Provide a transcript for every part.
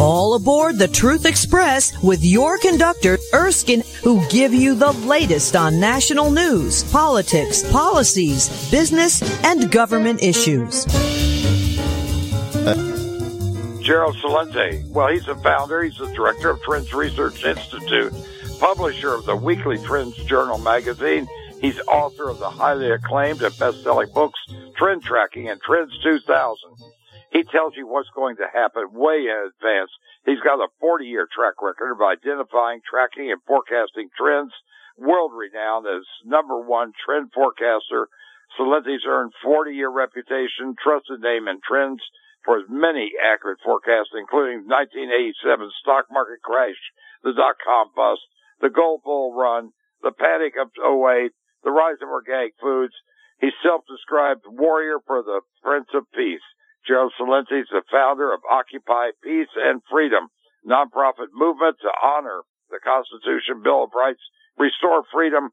All aboard the Truth Express with your conductor, Erskine, who give you the latest on national news, politics, policies, business, and government issues. Gerald Celente. Well, he's a founder, he's the director of Trends Research Institute, publisher of the weekly Trends Journal magazine. He's author of the highly acclaimed and best-selling books Trend Tracking and Trends 2000. He tells you what's going to happen way in advance. He's got a 40 year track record of identifying, tracking, and forecasting trends. World renowned as number one trend forecaster. Celente's earned 40 year reputation, trusted name in trends for his many accurate forecasts, including 1987 stock market crash, the dot com bust, the gold bull run, the panic of 08, the rise of organic foods. He's self-described warrior for the Prince of Peace. Gerald Celente is the founder of Occupy Peace and Freedom, nonprofit movement to honor the Constitution, Bill of Rights, restore freedom,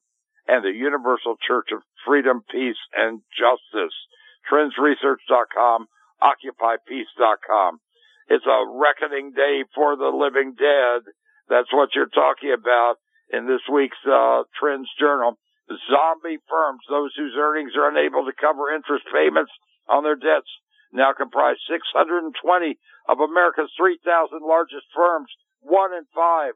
and the Universal Church of Freedom, Peace, and Justice. Trendsresearch.com, OccupyPeace.com. It's a reckoning day for the living dead. That's what you're talking about in this week's uh, Trends Journal. Zombie firms, those whose earnings are unable to cover interest payments on their debts, now comprise 620 of America's 3,000 largest firms. One in five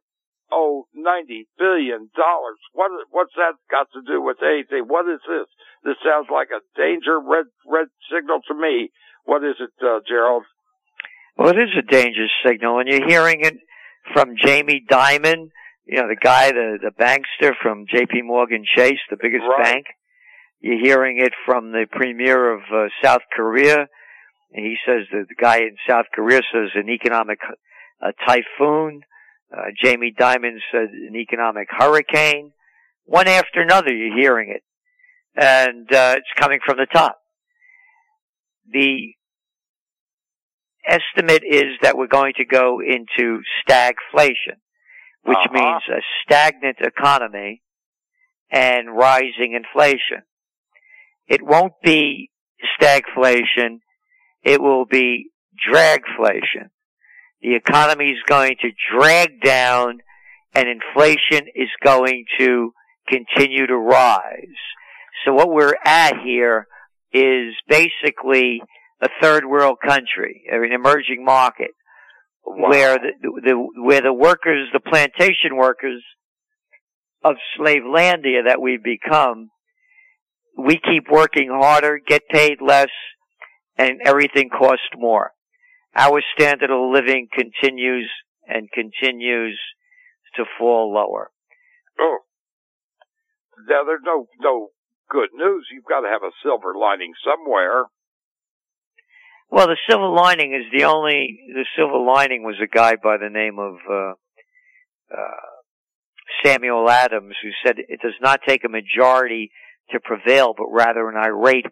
owe 90 billion dollars. What what's that got to do with anything? What is this? This sounds like a danger red red signal to me. What is it, uh, Gerald? Well, it is a danger signal, and you're hearing it from Jamie Dimon, you know, the guy, the the bankster from J.P. Morgan Chase, the biggest Right. bank. You're hearing it from the premier of uh, South Korea. And he says that the guy in South Korea says an economic uh, typhoon. Uh, Jamie Dimon said an economic hurricane. One after another, you're hearing it. And uh, it's coming from the top. The estimate is that we're going to go into stagflation, which Uh-huh. means a stagnant economy and rising inflation. It won't be stagflation. It will be dragflation. The economy is going to drag down and inflation is going to continue to rise. So what we're at here is basically a third world country, an emerging market, where the, the where the workers, the plantation workers of Slavelandia that we've become, we keep working harder, get paid less, and everything costs more. Our standard of living continues and continues to fall lower. Oh, now there's no no good news. You've got to have a silver lining somewhere. Well, the silver lining is the only, the silver lining was a guy by the name of, uh, uh, Samuel Adams who said it does not take a majority to prevail, but rather an irate,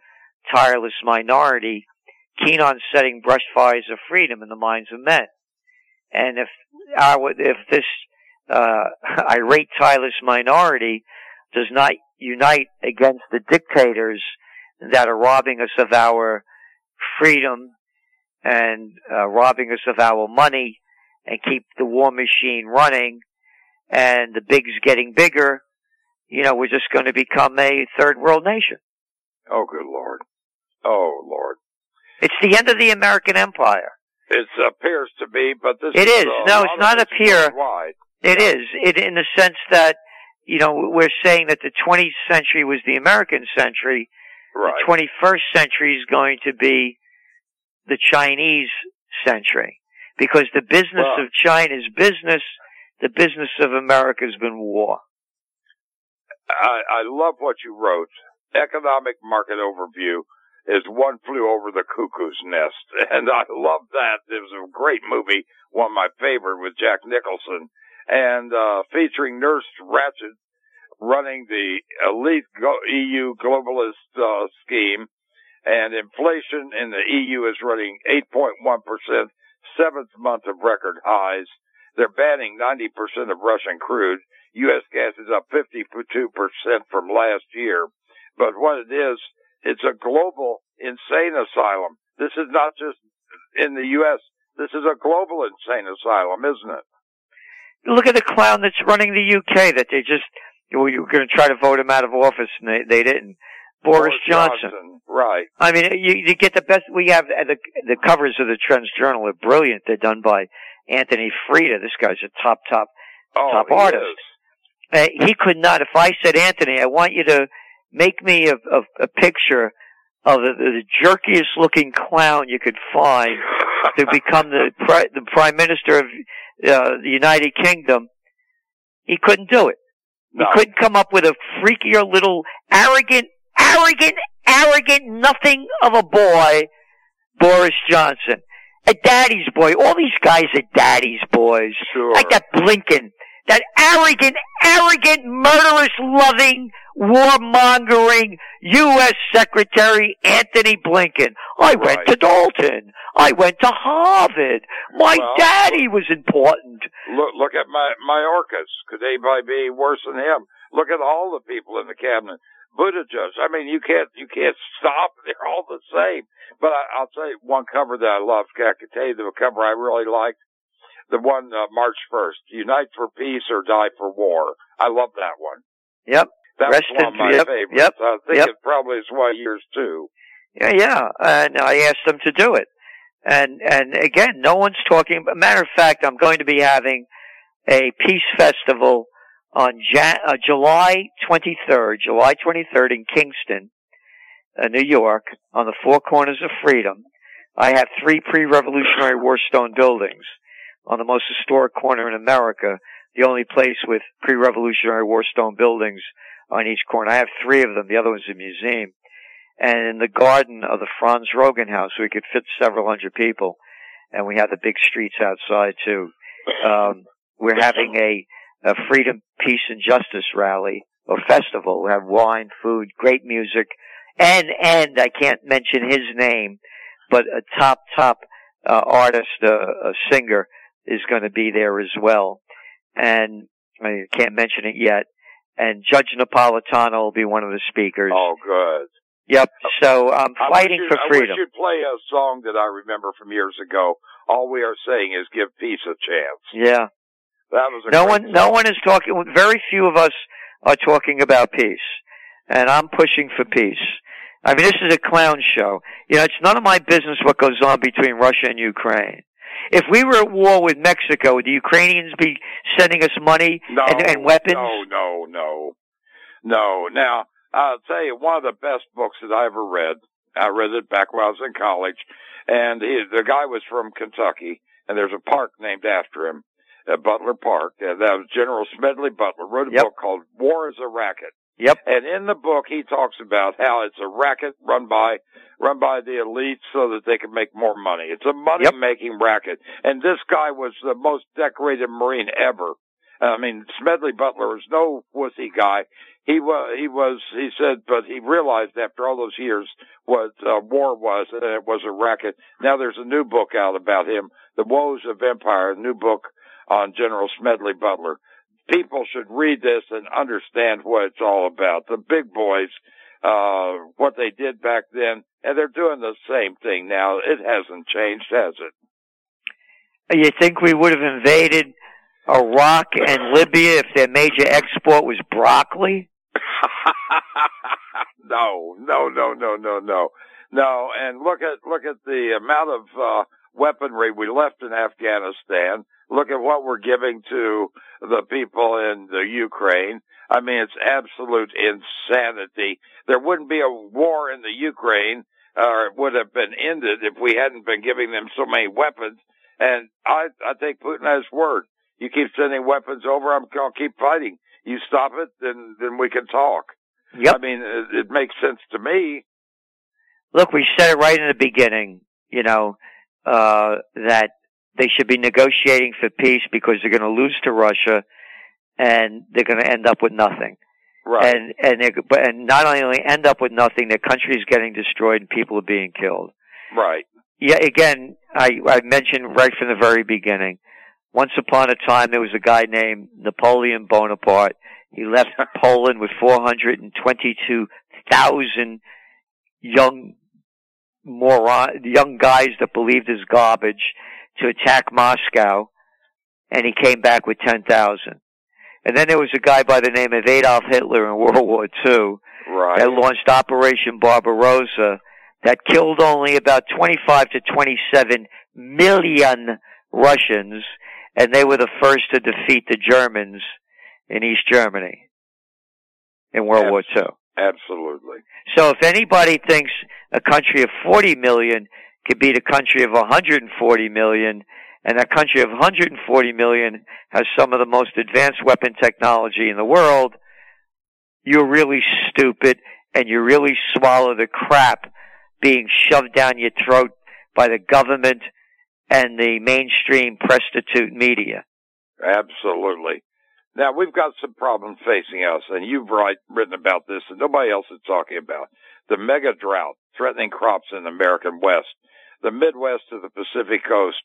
tireless minority keen on setting brush fires of freedom in the minds of men. And if our, if this, uh, irate, tireless minority does not unite against the dictators that are robbing us of our freedom and uh, robbing us of our money and keep the war machine running and the bigs getting bigger, you know, we're just going to become a third world nation. Oh, good lord. Oh, lord. It's the end of the American empire. It appears to be, but this It is. uh, No, it's not appear. It is. It, in the sense that, you know, we're saying that the 20th century was the American century. Right. The 21st century is going to be the Chinese century. Because the business Well- of China's business, the business of America has been war. I, I love what you wrote. Economic market overview is one flew over the cuckoo's nest, and I love that. It was a great movie, one of my favorite with Jack Nicholson, and uh, featuring Nurse Ratched running the elite go- EU globalist uh, scheme, and inflation in the EU is running 8.1 percent, seventh month of record highs. They're banning 90% of Russian crude. U.S. gas is up 52% from last year. But what it is, it's a global insane asylum. This is not just in the U.S. This is a global insane asylum, isn't it? Look at the clown that's running the UK that they just, you were going to try to vote him out of office and they, they didn't. Boris, Boris Johnson. Johnson. Right. I mean, you, you get the best. We have the the covers of the Trends Journal are brilliant. They're done by Anthony Freda. This guy's a top top Oh, top artist. is. Uh, he could not. If I said Anthony, I want you to make me a, a, a picture of the, the jerkiest looking clown you could find to become the pri- the prime minister of uh, the United Kingdom. He couldn't do it. He couldn't come up with a freakier little arrogant, arrogant, arrogant nothing of a boy, Boris Johnson. A daddy's boy. All these guys are daddy's boys. Sure. Like that Blinken. That arrogant, arrogant, murderous loving, warmongering U.S. Secretary Antony Blinken. I went Right. to Dalton. I went to Harvard. My Well- daddy was important. Look, look at my Mayorkas. Could anybody be worse than him? Look at all the people in the cabinet. Buttigieg. I mean, you can't, you can't stop. They're all the same. But I, I'll tell you one cover that I love. I can tell you the cover I really liked. The one, uh, March 1st. Unite for peace or die for war. I love that one. Yep. That Rest was one of my yep, favorites. yep, I think yep. it probably is one of yours too. Yeah, yeah. And I asked them to do it. And, and again, no one's talking. Matter of fact, I'm going to be having a peace festival on Jan- uh, July 23rd, July 23rd in Kingston, uh, New York, on the Four Corners of Freedom. I have three pre-Revolutionary War stone buildings on the most historic corner in America, the only place with pre-Revolutionary War stone buildings on each corner. I have three of them. The other one's a museum. And in the garden of the Franz Roggen house, we could fit several hundred people. And we have the big streets outside too. Um, we're having a, a freedom, peace, and justice rally or festival. We have wine, food, great music, and and I can't mention his name, but a top top uh, artist, uh, a singer, is going to be there as well. And I can't mention it yet. And Judge Napolitano will be one of the speakers. Oh, good. Yep. So I'm fighting wish for you- I freedom. wish you'd play a song that I remember from years ago. All we are saying is give peace a chance. Yeah. That was No one, no one is talking. Very few of us are talking about peace, and I'm pushing for peace. I mean, this is a clown show. You know, it's none of my business what goes on between Russia and Ukraine. If we were at war with Mexico, would the Ukrainians be sending us money No, and, and weapons? No, no, no, no. Now I'll tell you one of the best books that I ever read. I read it back when I was in college, and he, the guy was from Kentucky, and there's a park named after him, uh, Butler Park. And that was General Smedley Butler wrote a Yep. book called "War is a Racket." Yep. And in the book, he talks about how it's a racket run by run by the elites so that they can make more money. It's a money making racket. And this guy was the most decorated Marine ever. I mean, Smedley Butler was no wussy guy. He was, he was, he said, but he realized after all those years what uh, war was, and it was a racket. Now there's a new book out about him, The Woes of Empire, a new book on General Smedley Butler people should read this and understand what it's all about. The big boys, uh, what they did back then, and they're doing the same thing now. It hasn't changed, has it? You think we would have invaded Iraq and Libya if their major export was broccoli? no, no, no, no, no, no, no. And look at look at the amount of uh, weaponry we left in Afghanistan. Look at what we're giving to the people in the Ukraine. I mean, it's absolute insanity. There wouldn't be a war in the Ukraine, or it would have been ended if we hadn't been giving them so many weapons. And I, I take Putin at his word. You keep sending weapons over, I'm to keep fighting. You stop it, then then we can talk. Yep. I mean, it, it makes sense to me. Look, we said it right in the beginning, you know, uh, that they should be negotiating for peace because they're going to lose to Russia and they're going to end up with nothing. Right. And, and they but, and not only end up with nothing, their country is getting destroyed and people are being killed. right. Yeah, again, I, I mentioned right from the very beginning, Once upon a time, there was a guy named Napoleon Bonaparte. He left Poland with 422,000 young moron, young guys that believed his garbage to attack Moscow, and he came back with 10,000. And then there was a guy by the name of Adolf Hitler in World War II Right. that launched Operation Barbarossa that killed only about 25 to 27 million Russians, and they were the first to defeat the Germans in East Germany in World Yes. War II. Absolutely. So if anybody thinks a country of 40 million could beat a country of 140 million, and a country of 140 million has some of the most advanced weapon technology in the world, you're really stupid and you really swallow the crap being shoved down your throat by the government and the mainstream prostitute media. Absolutely. Now we've got some problems facing us, and you've write, written about this, and nobody else is talking about the mega drought threatening crops in the American West, the Midwest to the Pacific Coast.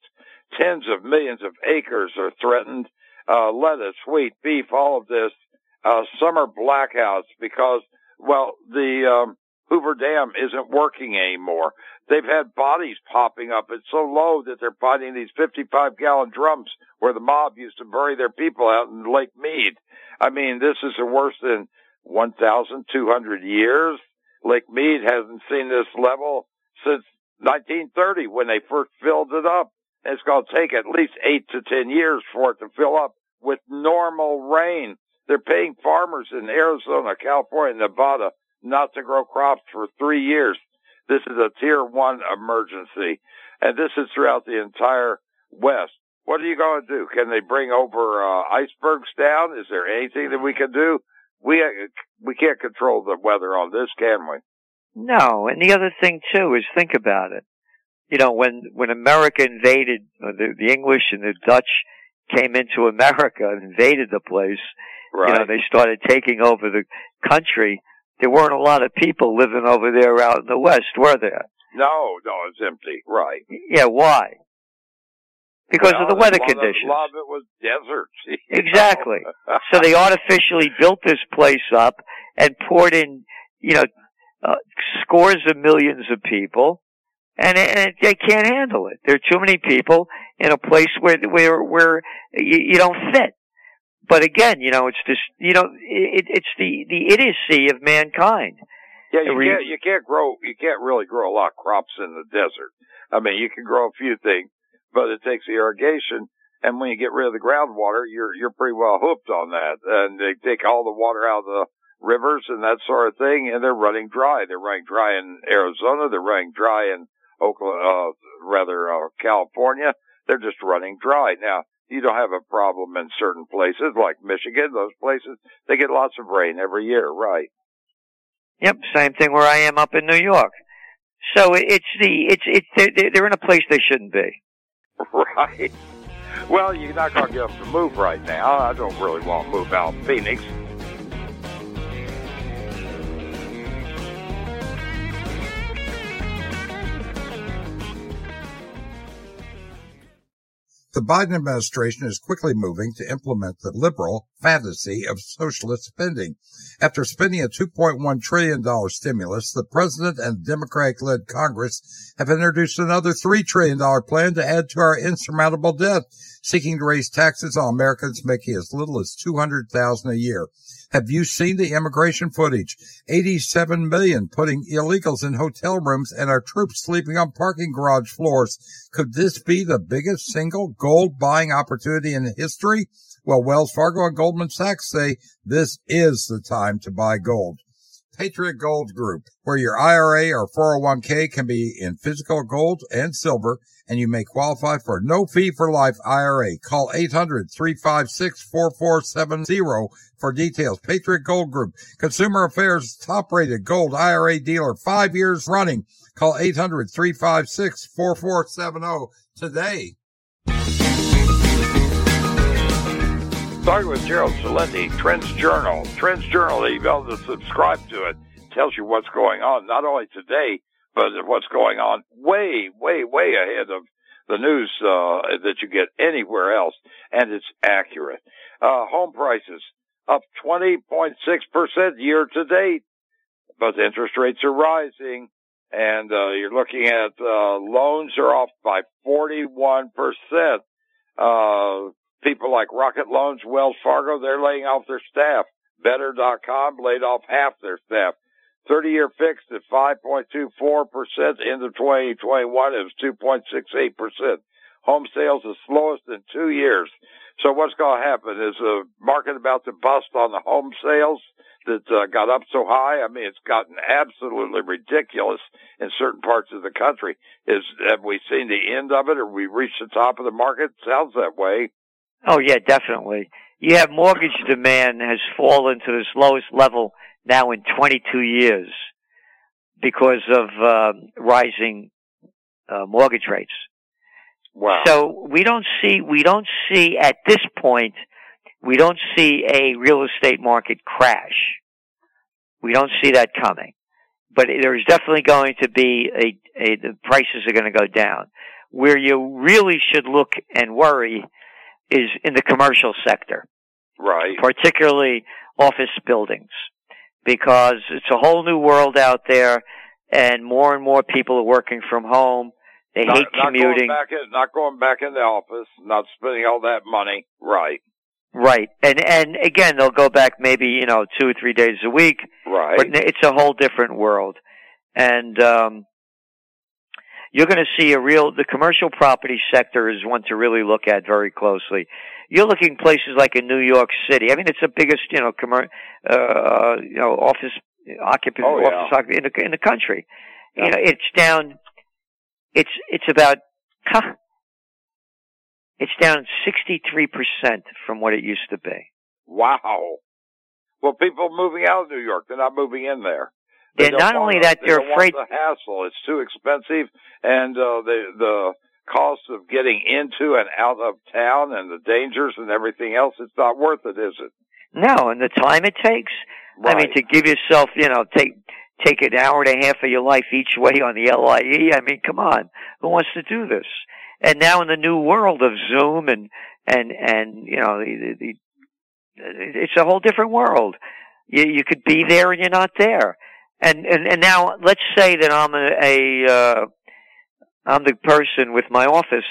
Tens of millions of acres are threatened. Uh, lettuce, wheat, beef, all of this. Uh, summer blackouts because, well, the um, Hoover Dam isn't working anymore. They've had bodies popping up. It's so low that they're finding these 55 gallon drums where the mob used to bury their people out in Lake Mead. I mean, this is worse than 1,200 years. Lake Mead hasn't seen this level since 1930 when they first filled it up. And it's going to take at least eight to 10 years for it to fill up with normal rain. They're paying farmers in Arizona, California, Nevada not to grow crops for three years. This is a tier one emergency. And this is throughout the entire West. What are you going to do? Can they bring over uh, icebergs down? Is there anything that we can do? We uh, we can't control the weather on this, can we? No, and the other thing too is think about it. You know, when when America invaded, the, the English and the Dutch came into America and invaded the place, Right. you know, they started taking over the country. There weren't a lot of people living over there out in the West, were there? no, no, it's empty. Right. Yeah, why? Because Well, of the weather a lot of- conditions. A lot of it was desert. Exactly. So they artificially built this place up and poured in, you know, uh, scores of millions of people, and, and they can't handle it. There are too many people in a place where where where you, you don't fit. But again, you know, it's just you know, it, it's the the idiocy of mankind. Yeah, you can't you can't grow you can't really grow a lot of crops in the desert. I mean, you can grow a few things, but it takes irrigation. And when you get rid of the groundwater, you're you're pretty well hooked on that. And they take all the water out of the rivers and that sort of thing, and they're running dry. They're running dry in Arizona. They're running dry in Oklahoma, uh, rather uh, California. They're just running dry now. You don't have a problem in certain places like Michigan. Those places they get lots of rain every year, right? Yep, same thing where I am up in New York. So it's the it's it's they're, they're in a place they shouldn't be. Right. Well, you're not going to get them to move right now. I don't really want to move out of Phoenix. The Biden administration is quickly moving to implement the liberal fantasy of socialist spending. After spending a $2.1 trillion stimulus, the president and Democratic-led Congress have introduced another $3 trillion plan to add to our insurmountable debt, seeking to raise taxes on Americans making as little as $200,000 a year. Have you seen the immigration footage? 87 million putting illegals in hotel rooms and our troops sleeping on parking garage floors. Could this be the biggest single gold buying opportunity in history? Well, Wells Fargo and Goldman Sachs say this is the time to buy gold. Patriot Gold Group, where your IRA or 401k can be in physical gold and silver, and you may qualify for no fee for life IRA. Call 800-356-4470 for details. Patriot Gold Group, Consumer Affairs top rated gold IRA dealer, five years running. Call 800-356-4470 today. Starting with Gerald Celente, Trends Journal. Trends Journal, you've able to subscribe to it. Tells you what's going on, not only today, but what's going on way, way, way ahead of the news uh, that you get anywhere else, and it's accurate. Uh, home prices up 20.6% year to date, but interest rates are rising, and uh, you're looking at uh, loans are off by 41%. People like Rocket Loans, Wells Fargo, they're laying off their staff. Better.com laid off half their staff. 30 year fixed at 5.24% into 2021. It was 2.68%. Home sales the slowest in two years. So what's going to happen is the market about to bust on the home sales that uh, got up so high. I mean, it's gotten absolutely ridiculous in certain parts of the country. Is have we seen the end of it, or we reached the top of the market? Sounds that way. Oh yeah, definitely. You have mortgage demand has fallen to its lowest level now in 22 years because of uh, rising uh, mortgage rates. Wow. So we don't see we don't see at this point we don't see a real estate market crash. We don't see that coming. But there's definitely going to be a, a the prices are going to go down. Where you really should look and worry is in the commercial sector. Right. Particularly office buildings because it's a whole new world out there and more and more people are working from home. They not, hate commuting. Not going, back in, not going back in the office, not spending all that money. Right. Right. And, and again, they'll go back maybe, you know, two or three days a week. Right. But it's a whole different world. And, um, you're going to see a real, the commercial property sector is one to really look at very closely. You're looking places like in New York City. I mean, it's the biggest, you know, commer- uh, you know, office occupant, oh, yeah. office occupant in the, in the country. Yeah. You know, it's down, it's, it's about, it's down 63% from what it used to be. Wow. Well, people moving out of New York, they're not moving in there. They And not only that, they they're don't afraid. The hassle. It's too expensive, and uh, the the cost of getting into and out of town and the dangers and everything else. It's not worth it, is it? No, and the time it takes. Right. I mean, to give yourself, you know, take take an hour and a half of your life each way on the LIE. I mean, come on, who wants to do this? And now in the new world of Zoom and and and you know, the, the, it's a whole different world. You you could be there and you're not there. And and and now let's say that I'm a, a uh, I'm the person with my office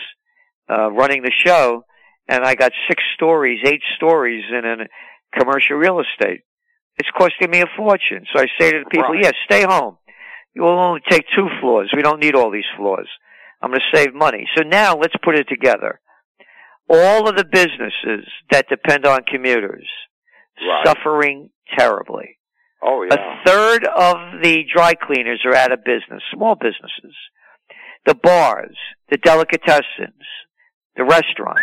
uh, running the show, and I got six stories, eight stories in a commercial real estate. It's costing me a fortune. So I say to the people, Right. yes, stay home. You will only take two floors. We don't need all these floors. I'm going to save money. So now let's put it together. All of the businesses that depend on commuters Right. suffering terribly. Oh yeah. A third of the dry cleaners are out of business, small businesses. The bars, the delicatessens, the restaurants.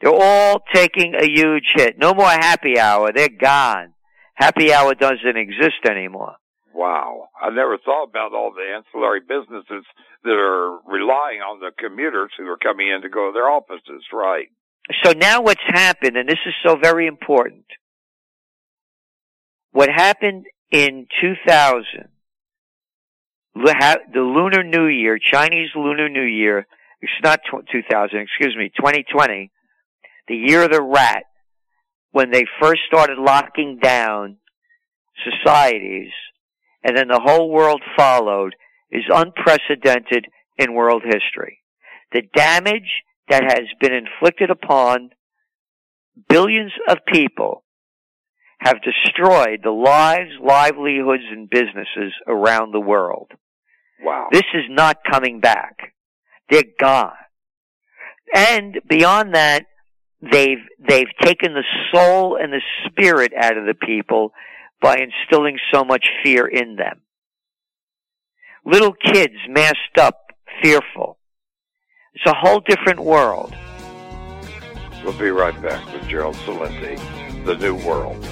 They're all taking a huge hit. No more happy hour. They're gone. Happy hour doesn't exist anymore. Wow. I never thought about all the ancillary businesses that are relying on the commuters who are coming in to go to their offices. Right. So now what's happened, and this is so very important. What happened in 2000, the Lunar New Year, Chinese Lunar New Year, it's not 2000, excuse me, 2020, the year of the rat, when they first started locking down societies, and then the whole world followed, is unprecedented in world history. The damage that has been inflicted upon billions of people have destroyed the lives, livelihoods, and businesses around the world. Wow. This is not coming back. They're gone. And beyond that, they've, they've taken the soul and the spirit out of the people by instilling so much fear in them. Little kids masked up, fearful. It's a whole different world. We'll be right back with Gerald Celente, The New World.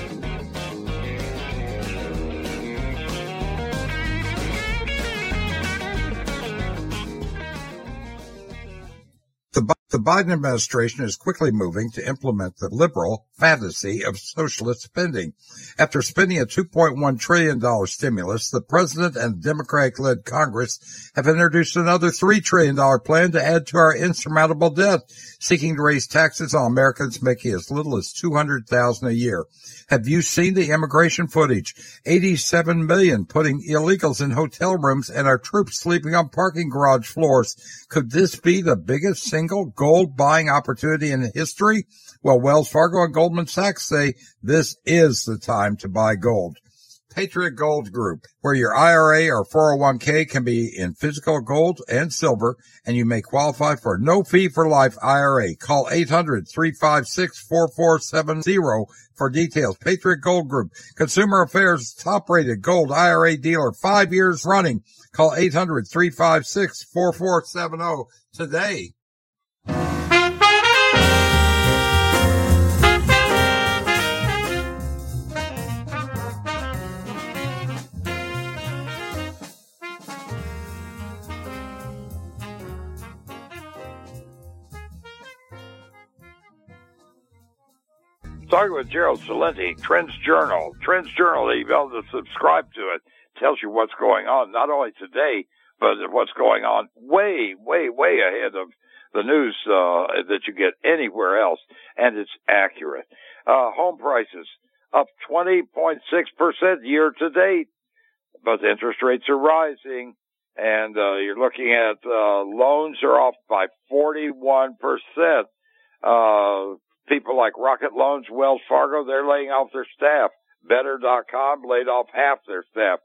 The, Biden administration is quickly moving to implement the liberal fantasy of socialist spending. After spending a $2.1 trillion stimulus, the president and Democratic-led Congress have introduced another $3 trillion plan to add to our insurmountable debt, seeking to raise taxes on Americans making as little as 200000 a year. Have you seen the immigration footage? 87 million putting illegals in hotel rooms and our troops sleeping on parking garage floors. Could this be the biggest single gold buying opportunity in history? Well, Wells Fargo and Goldman Sachs say this is the time to buy gold. Patriot Gold Group, where your IRA or 401k can be in physical gold and silver, and you may qualify for no fee for life IRA. Call 800-356-4470 for details. Patriot Gold Group, Consumer Affairs top rated gold IRA dealer, five years running. Call 800-356-4470 today. Talking with Gerald Celente, Trends Journal. Trends Journal, you've able to subscribe to it. Tells you what's going on, not only today, but what's going on way, way, way ahead of the news uh, that you get anywhere else, and it's accurate. Uh, home prices up 20.6% year to date, but interest rates are rising, and uh, you're looking at uh, loans are off by 41%. People like Rocket Loans, Wells Fargo, they're laying off their staff. Better.com laid off half their staff.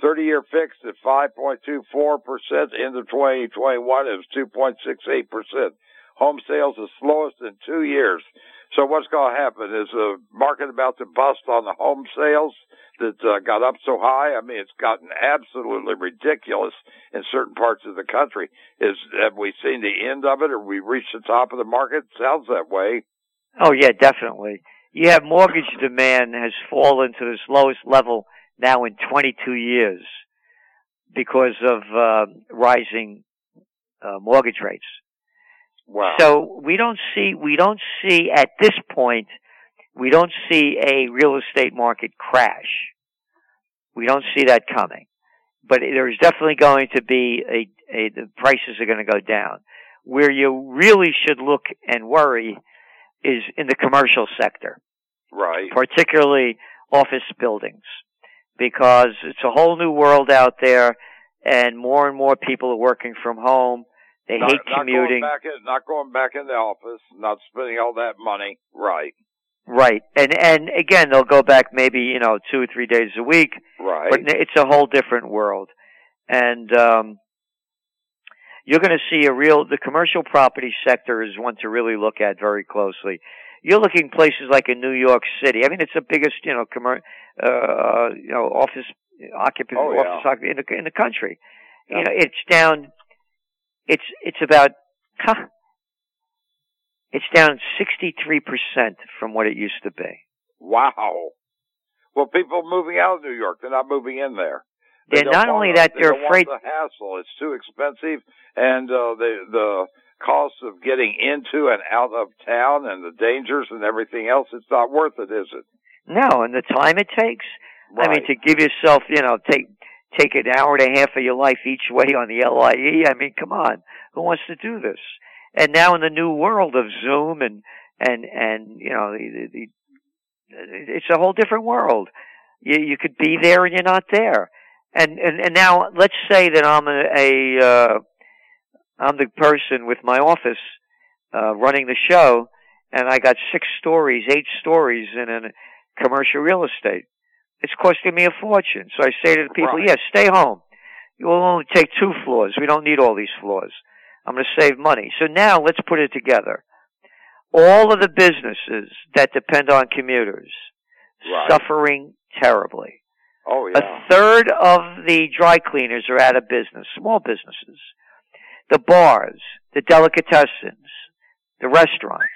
30 year fixed at 5.24% into 2021. It was 2.68%. Home sales the slowest in two years. So what's going to happen is the market about to bust on the home sales that uh, got up so high. I mean, it's gotten absolutely ridiculous in certain parts of the country. Is have we seen the end of it, or we reached the top of the market? Sounds that way. Oh yeah, definitely. You have mortgage demand has fallen to its lowest level now in 22 years because of uh, rising uh, mortgage rates. Wow. So we don't see we don't see at this point we don't see a real estate market crash. We don't see that coming. But there's definitely going to be a, a the prices are going to go down. Where you really should look and worry is in the commercial sector. Right. Particularly office buildings. Because it's a whole new world out there and more and more people are working from home. They not, hate commuting. Not going, back in, not going back in the office, not spending all that money. Right. Right. And, and again, they'll go back maybe, you know, two or three days a week. Right. But it's a whole different world. And, um, you're going to see a real, the commercial property sector is one to really look at very closely. You're looking places like in New York City. I mean, it's the biggest, you know, commer- uh, you know, office occupancy, oh, yeah. office occupancy in the, in the country. Yeah. You know, it's down, it's, it's about, huh, it's down 63% from what it used to be. Wow. Well, people moving out of New York, they're not moving in there. They are not only that, they they're afraid. the hassle. It's too expensive, and uh, the the cost of getting into and out of town and the dangers and everything else. It's not worth it, is it? No, and the time it takes. Right. I mean, to give yourself, you know, take take an hour and a half of your life each way on the LIE. I mean, come on, who wants to do this? And now in the new world of Zoom and and and you know, the, the, the, it's a whole different world. You you could be there and you're not there. And and and now let's say that I'm a, a uh, I'm the person with my office uh, running the show, and I got six stories, eight stories in a commercial real estate. It's costing me a fortune. So I say to the people, right. yes, stay home. You'll only take two floors. We don't need all these floors. I'm going to save money. So now let's put it together. All of the businesses that depend on commuters right. suffering terribly. Oh, yeah. A third of the dry cleaners are out of business, small businesses. The bars, the delicatessens, the restaurants.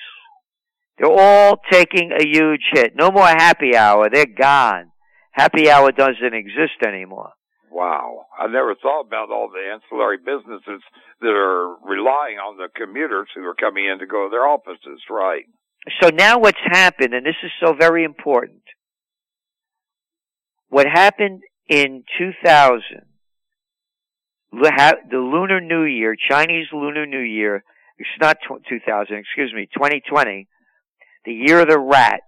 They're all taking a huge hit. No more happy hour. They're gone. Happy hour doesn't exist anymore. Wow. I never thought about all the ancillary businesses that are relying on the commuters who are coming in to go to their offices, right? so now what's happened, and this is so very important. What happened in 2000, the Lunar New Year, Chinese Lunar New Year, it's not 2000, excuse me, 2020, the year of the rat,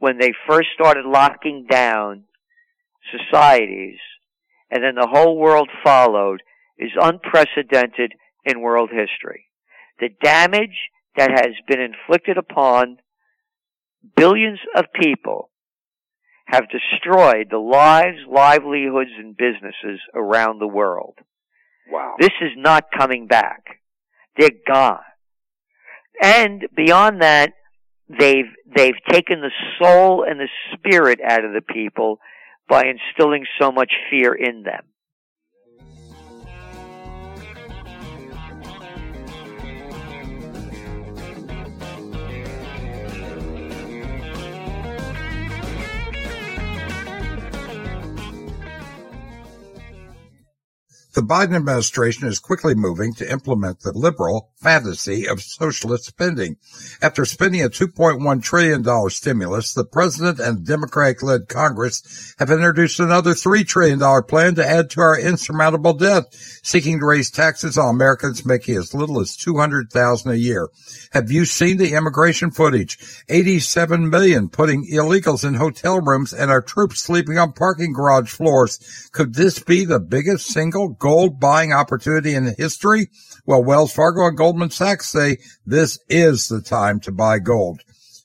when they first started locking down societies, and then the whole world followed, is unprecedented in world history. The damage that has been inflicted upon billions of people have destroyed the lives, livelihoods, and businesses around the world. Wow. This is not coming back. They're gone. And beyond that, they've, they've taken the soul and the spirit out of the people by instilling so much fear in them. The Biden administration is quickly moving to implement the liberal fantasy of socialist spending. After spending a $2.1 trillion stimulus, the president and Democratic-led Congress have introduced another $3 trillion plan to add to our insurmountable debt, seeking to raise taxes on Americans making as little as 200000 a year. Have you seen the immigration footage? 87 million putting illegals in hotel rooms and our troops sleeping on parking garage floors. Could this be the biggest single gold buying opportunity in history? Well, Wells Fargo and Goldman Sachs say this is the time to buy gold.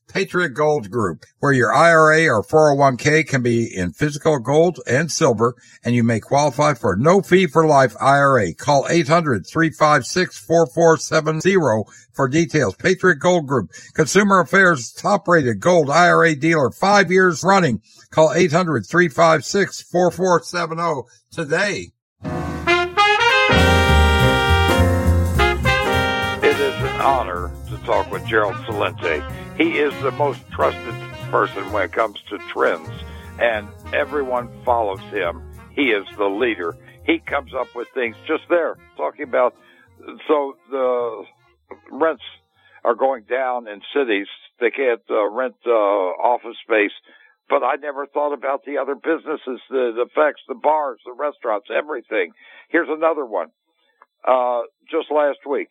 Patriot Gold Group, where your IRA or 401k can be in physical gold and silver, and you may qualify for no fee for life IRA. Call 800-356-4470 for details. Patriot Gold Group, Consumer Affairs top rated gold IRA dealer, five years running. Call 800-356-4470 today. Talk with Gerald Celente. He is the most trusted person when it comes to trends, and everyone follows him. He is the leader. He comes up with things just there, talking about so the rents are going down in cities. They can't uh, rent uh, office space. But I never thought about the other businesses, the, the effects, the bars, the restaurants, everything. Here's another one. Uh, just last week,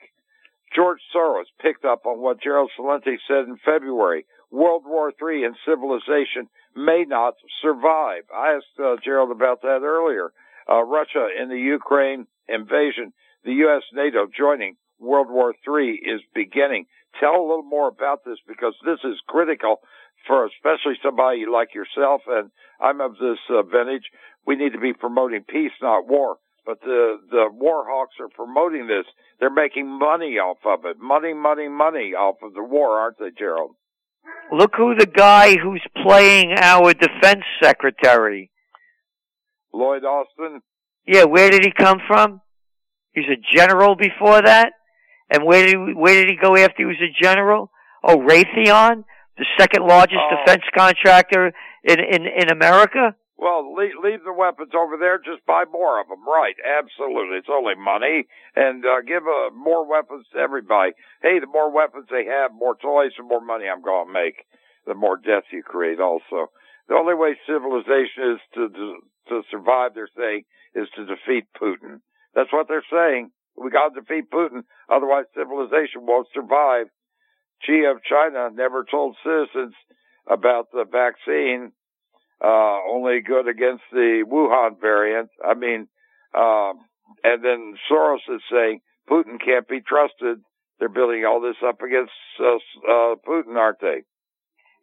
George Soros picked up on what Gerald Celente said in February. World War III and civilization may not survive. I asked uh, Gerald about that earlier. Uh, Russia in the Ukraine invasion, the U.S. NATO joining World War III is beginning. Tell a little more about this because this is critical for especially somebody like yourself and I'm of this uh, vintage. We need to be promoting peace, not war. But the the war hawks are promoting this. They're making money off of it. Money, money, money off of the war, aren't they, Gerald? Look who the guy who's playing our defense secretary. Lloyd Austin. Yeah, where did he come from? He's a general before that. And where did he, where did he go after he was a general? Oh, Raytheon, the second largest oh. defense contractor in in in America. Well, leave, leave the weapons over there. Just buy more of them. Right. Absolutely. It's only money. And uh, give uh, more weapons to everybody. Hey, the more weapons they have, more toys, the more money I'm going to make. The more deaths you create also. The only way civilization is to, to, to survive, they're saying, is to defeat Putin. That's what they're saying. We got to defeat Putin. Otherwise civilization won't survive. Xi of China never told citizens about the vaccine uh, only good against the Wuhan variant. I mean, um, and then Soros is saying Putin can't be trusted. They're building all this up against uh, uh, Putin, aren't they?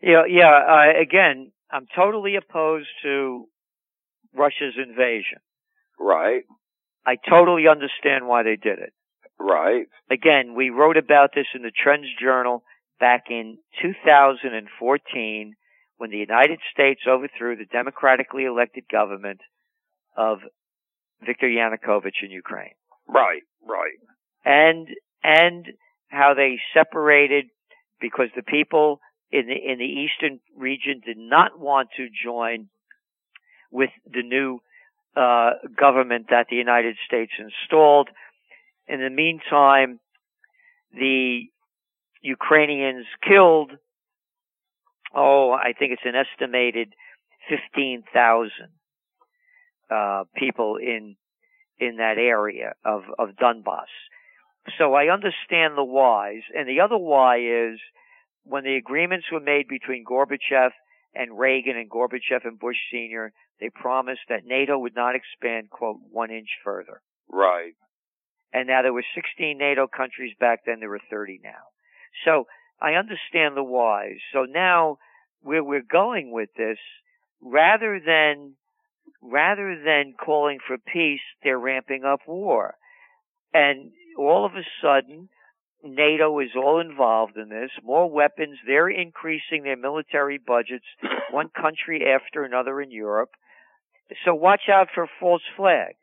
Yeah, yeah. Uh, again, I'm totally opposed to Russia's invasion. Right. I totally understand why they did it. Right. Again, we wrote about this in the Trends Journal back in 2014 when the United States overthrew the democratically elected government of Viktor Yanukovych in Ukraine. Right, right. And and how they separated because the people in the in the eastern region did not want to join with the new uh, government that the United States installed. In the meantime, the Ukrainians killed oh, I think it's an estimated 15,000 uh, people in in that area of of Donbass. So I understand the whys, and the other why is when the agreements were made between Gorbachev and Reagan and Gorbachev and Bush Sr., they promised that NATO would not expand, quote, one inch further. Right. And now there were 16 NATO countries back then, there were 30 now. So I understand the whys. So now where we're going with this, rather than, rather than calling for peace, they're ramping up war. And all of a sudden, NATO is all involved in this. More weapons. They're increasing their military budgets, one country after another in Europe. So watch out for false flag.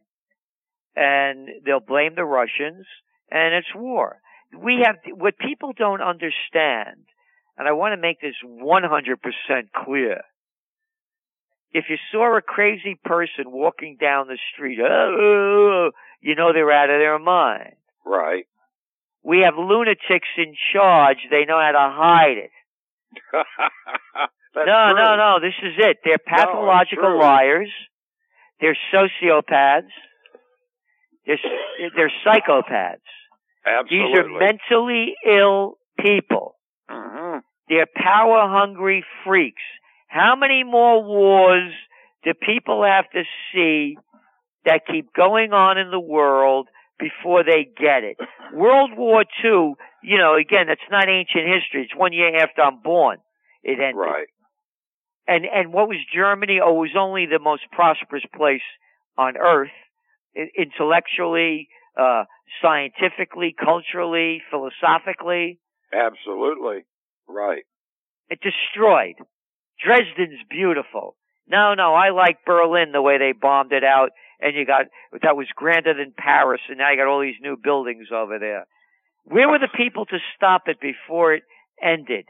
And they'll blame the Russians, and it's war. We have, what people don't understand, and I want to make this 100% clear. If you saw a crazy person walking down the street, oh, you know they're out of their mind. Right. We have lunatics in charge. They know how to hide it. no, true. no, no. This is it. They're pathological true. liars. They're sociopaths. They're, they're psychopaths. Absolutely. These are mentally ill people. hmm They're power hungry freaks. How many more wars do people have to see that keep going on in the world before they get it? World War II, you know, again, that's not ancient history. It's one year after I'm born. It ended. Right. And and what was Germany? Oh, it was only the most prosperous place on earth, intellectually, uh, scientifically, culturally, philosophically. Absolutely. Right. It destroyed. Dresden's beautiful. No, no, I like Berlin the way they bombed it out, and you got that was grander than Paris, and now you got all these new buildings over there. Where were the people to stop it before it ended?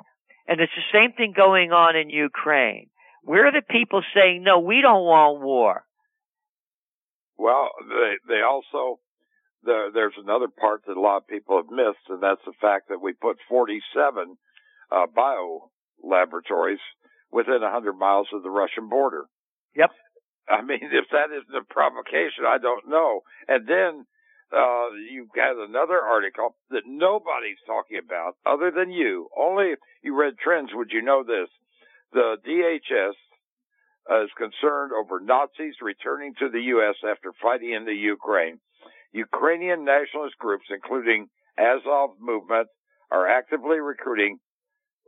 And it's the same thing going on in Ukraine. Where are the people saying, no, we don't want war? Well, they they also there, there's another part that a lot of people have missed, and that's the fact that we put 47 uh, bio laboratories within 100 miles of the Russian border. Yep. I mean, if that isn't a provocation, I don't know. And then uh, you've got another article that nobody's talking about other than you. Only if you read trends would you know this. The DHS uh, is concerned over Nazis returning to the U.S. after fighting in the Ukraine. Ukrainian nationalist groups, including Azov movement, are actively recruiting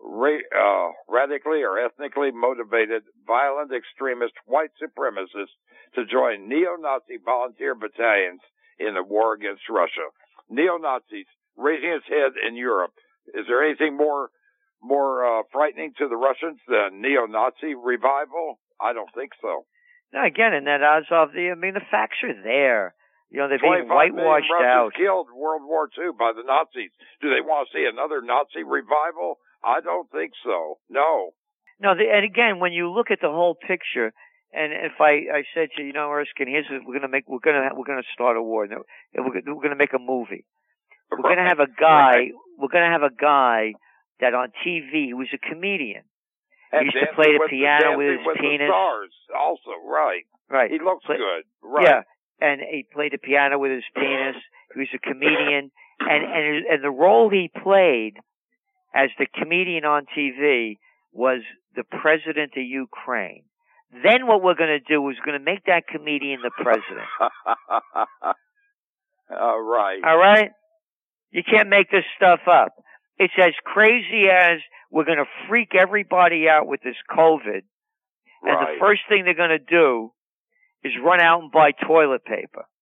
uh, radically or ethnically motivated violent extremist white supremacists to join neo-Nazi volunteer battalions in the war against Russia. Neo-Nazis raising its head in Europe. Is there anything more more uh, frightening to the Russians than neo-Nazi revival? I don't think so. Now again, in that Azov, the I mean, the facts are there. You know, they're being 25 million whitewashed out. killed World War II by the Nazis. Do they want to see another Nazi revival? I don't think so. No. No, the, and again, when you look at the whole picture, and if I, I said to you, you know, Erskine, here's what we're gonna make, we're gonna we're gonna start a war. We're, gonna- we're gonna make a movie. We're gonna have a guy. We're gonna have a guy that on TV he was a comedian. And used to play the with piano with his with the penis. stars also, right. Right. He looks Play- good. Right. Yeah, and he played the piano with his penis. He was a comedian, and and and the role he played as the comedian on TV was the president of Ukraine. Then what we're going to do is going to make that comedian the president. uh, right. All right? You can't make this stuff up. It's as crazy as we're going to freak everybody out with this COVID. And right. the first thing they're going to do is run out and buy toilet paper.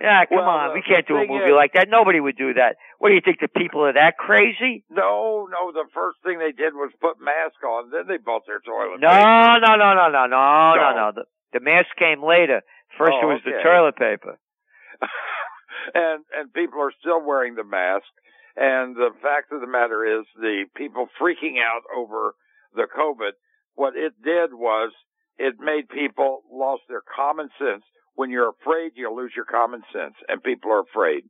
Yeah, come Well, on. uh, We can't do a movie is- like that. Nobody would do that. What do you think? The people are that crazy? no, no. The first thing they did was put masks on. Then they bought their toilet No, paper. no, no, no, no, no, no, No. no. The, the mask came later. First Oh, it was the toilet paper. and and people are still wearing the mask. And the fact of the matter is, the people freaking out over the COVID, what it did was it made people lost their common sense. When you're afraid, you lose your common sense, and people are afraid.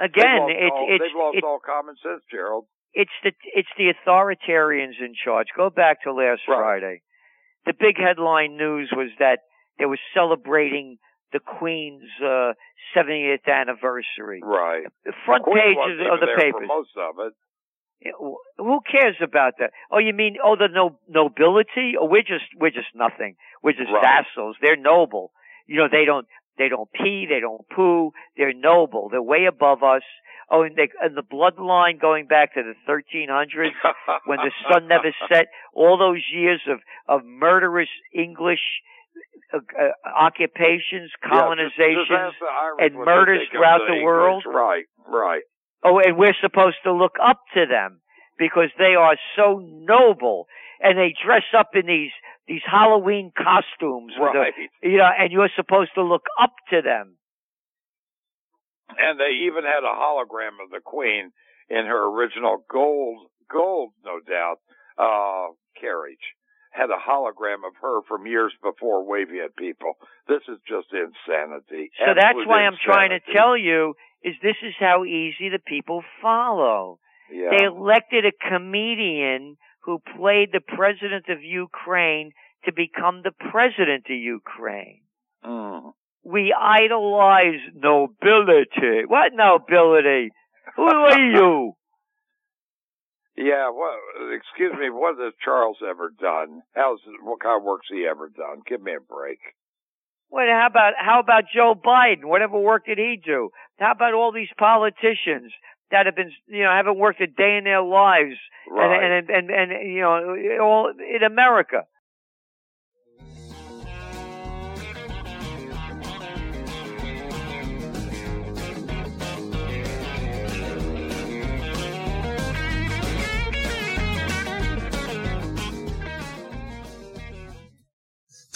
Again, they've it's all, it's they've lost it's all common sense, Gerald. it's the it's the authoritarians in charge. Go back to last Right. Friday. The big headline news was that they were celebrating the Queen's uh, 70th anniversary. Right. The front Queen page of, of the papers. Most of it. Who cares about that? Oh, you mean oh the no, nobility? Oh, we're just we're just nothing. We're just Right. vassals. They're noble. You know they don't they don't pee, they don't poo. They're noble. They're way above us. Oh, and, they, and the bloodline going back to the 1300s when the sun never set. All those years of of murderous English uh, uh, occupations, Yeah, colonizations. just- just the and murders throughout the the English. world. Right. Right. Oh, and we're supposed to look up to them because they are so noble and they dress up in these these Halloween costumes Right. the, you know, and you're supposed to look up to them. And they even had a hologram of the Queen in her original gold, gold, no doubt, uh, carriage. Had a hologram of her from years before waving at people. This is just insanity. So that's why I'm trying to tell you is this is how easy the people follow. Yeah. They elected a comedian who played the president of Ukraine to become the president of Ukraine. Mm. We idolize nobility. What nobility? Who are you? Yeah, well, excuse me, what has Charles ever done? How's what kind of work's he ever done? Give me a break. What? How about how about Joe Biden? Whatever work did he do? How about all these politicians that have been, you know, haven't worked a day in their lives, Right. and, and and and you know, all in America.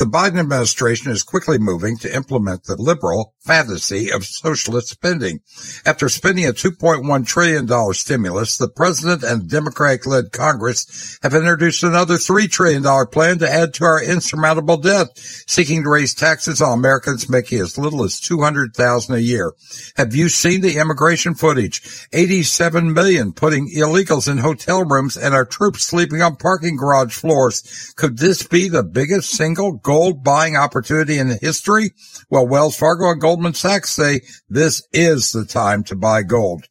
The Biden administration is quickly moving to implement the liberal fantasy of socialist spending. After spending a $2.1 trillion stimulus, the president and Democratic-led Congress have introduced another $3 trillion plan to add to our insurmountable debt, seeking to raise taxes on Americans making as little as $200,000 a year. Have you seen the immigration footage? 87 million putting illegals in hotel rooms and our troops sleeping on parking garage floors. Could this be the biggest single gold buying opportunity in history? Well, Wells Fargo and Goldman Sachs say this is the time to buy gold.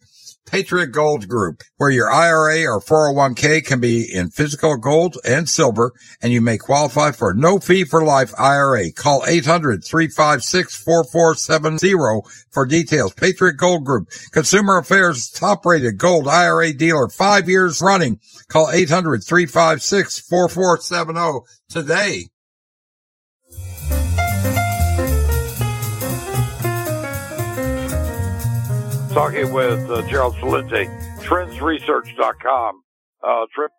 Patriot Gold Group, where your IRA or 401k can be in physical gold and silver, and you may qualify for no fee for life IRA. Call 800-356-4470 for details. Patriot Gold Group, Consumer Affairs top rated gold IRA dealer five years running. Call 800-356-4470 today. Talking with uh, Gerald Celente, trendsresearch.com, uh, trip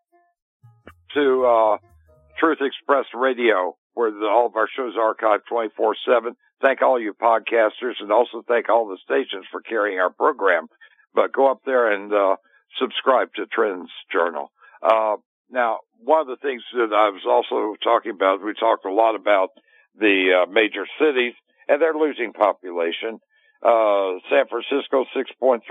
to, uh, Truth Express Radio, where the, all of our shows are archived 24-7. Thank all you podcasters and also thank all the stations for carrying our program. But go up there and, uh, subscribe to Trends Journal. Uh, now, one of the things that I was also talking about, we talked a lot about the uh, major cities and they're losing population. Uh, San Francisco, 6.3%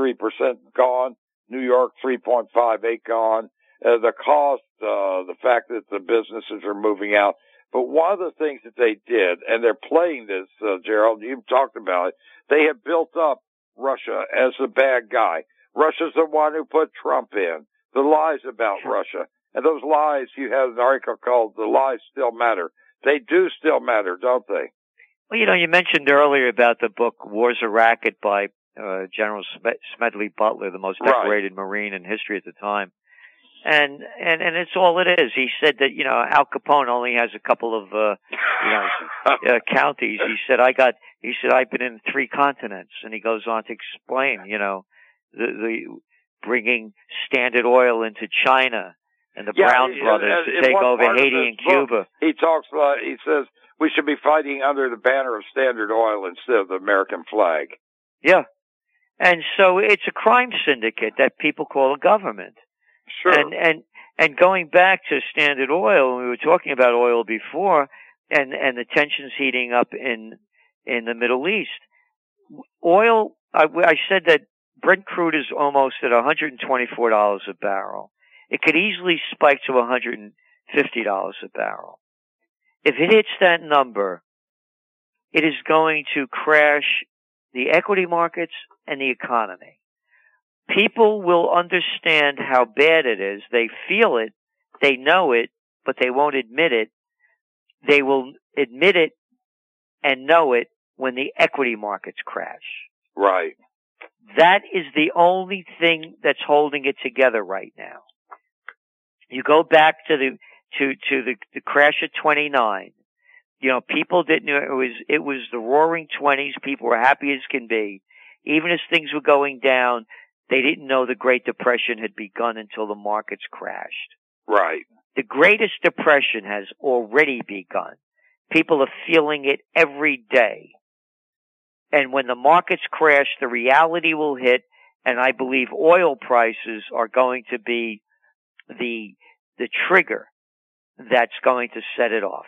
gone. New York, 3.58 gone. Uh, the cost, uh, the fact that the businesses are moving out. But one of the things that they did, and they're playing this, uh, Gerald, you've talked about it, they have built up Russia as the bad guy. Russia's the one who put Trump in. The lies about Russia. And those lies, you have an article called The Lies Still Matter. They do still matter, don't they? Well, you know, you mentioned earlier about the book War's a Racket by uh, General Smedley Butler, the most Right. decorated Marine in history at the time. And, and, and it's all it is. He said that, you know, Al Capone only has a couple of, uh, you know, uh, counties. He said, I got, he said, I've been in three continents. And he goes on to explain, you know, the, the bringing Standard Oil into China and the Yeah, Brown he- brothers in- to take over Haiti and book, Cuba. he talks about, he says, we should be fighting under the banner of Standard Oil instead of the American flag. Yeah. And so it's a crime syndicate that people call a government. Sure. And and and going back to Standard Oil, we were talking about oil before, and and the tensions heating up in in the Middle East. Oil, I, I said that Brent crude is almost at $124 a barrel. It could easily spike to $150 a barrel. If it hits that number, it is going to crash the equity markets and the economy. People will understand how bad it is. They feel it. They know it, but they won't admit it. They will admit it and know it when the equity markets crash. Right. That is the only thing that's holding it together right now. You go back to the to to the, the crash of 29. You know, people didn't know it was it was the roaring 20s. People were happy as can be. Even as things were going down, they didn't know the Great Depression had begun until the markets crashed. Right. The greatest depression has already begun. People are feeling it every day. And when the markets crash, the reality will hit, and I believe oil prices are going to be the the trigger that's going to set it off.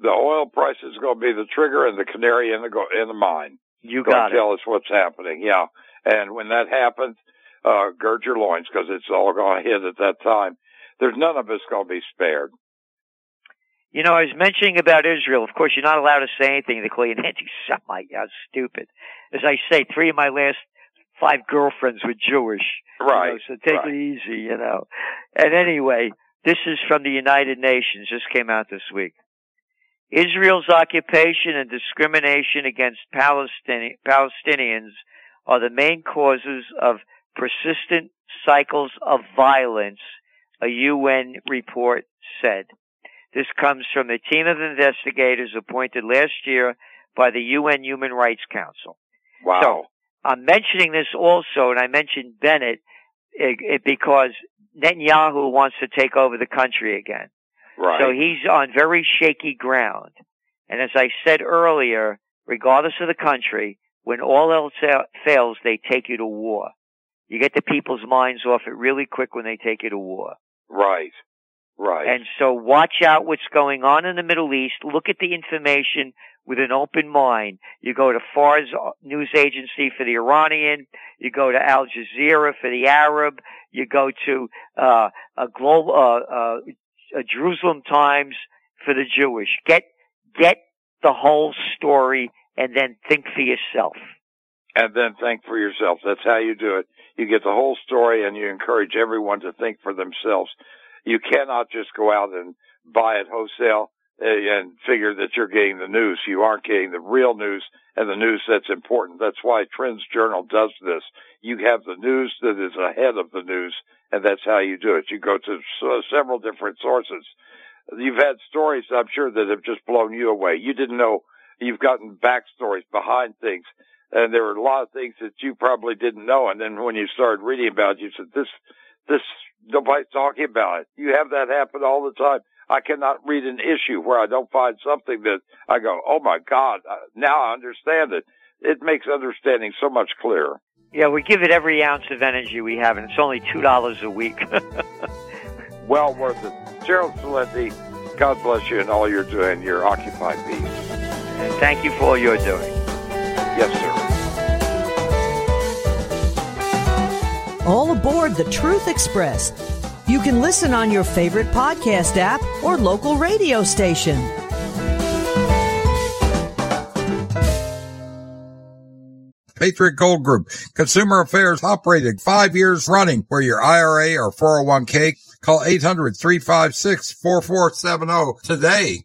The oil price is going to be the trigger and the canary in the go- in the mine. You got to tell us what's happening. Yeah. And when that happens, uh, gird your loins because it's all going to hit at that time. There's none of us going to be spared. You know, I was mentioning about Israel. Of course, you're not allowed to say anything. They call you an anti-Semite. How stupid. As I say, three of my last five girlfriends were Jewish. you know, Right. so take right. it easy, you know. And anyway, this is from the United Nations. Just came out this week. Israel's occupation and discrimination against Palestini- Palestinians are the main causes of persistent cycles of violence, a UN report said. This comes from a team of investigators appointed last year by the UN Human Rights Council. Wow. So, I'm mentioning this also, and I mentioned Bennett it, it, because Netanyahu wants to take over the country again. right. So he's on very shaky ground. And as I said earlier, regardless of the country, when all else fails, they take you to war. You get the people's minds off it really quick when they take you to war. right. Right. And so watch out what's going on in the Middle East. Look at the information with an open mind. You go to Fars news agency for the Iranian. You go to Al Jazeera for the Arab. You go to uh, a global uh, uh, Jerusalem Times for the Jewish. Get get the whole story and then think for yourself. and then think for yourself. That's how you do it. You get the whole story and you encourage everyone to think for themselves. You cannot just go out and buy it wholesale Eh, and figure that you're getting the news. You aren't getting the real news and the news that's important. That's why Trends Journal does this. You have the news that is ahead of the news and that's how you do it. You go to s- uh, several different sources. You've had stories, I'm sure, that have just blown you away. You didn't know you've gotten backstories behind things and there were a lot of things that you probably didn't know. And then when you started reading about it, you said, this, this, nobody's talking about it. You have that happen all the time. I cannot read an issue where I don't find something that I go, oh my God, uh, now I understand it. It makes understanding so much clearer. Yeah, we give it every ounce of energy we have, and it's only two dollars a week. Well worth it. Gerald Celente, God bless you and all you're doing. You're occupied peace. thank you for all you're doing. Yes, sir. All aboard the Truth Express. You can listen on your favorite podcast app or local radio station. Patriot Gold Group, Consumer Affairs operating five years running where your IRA or 401k. Call 800-356-4470 today.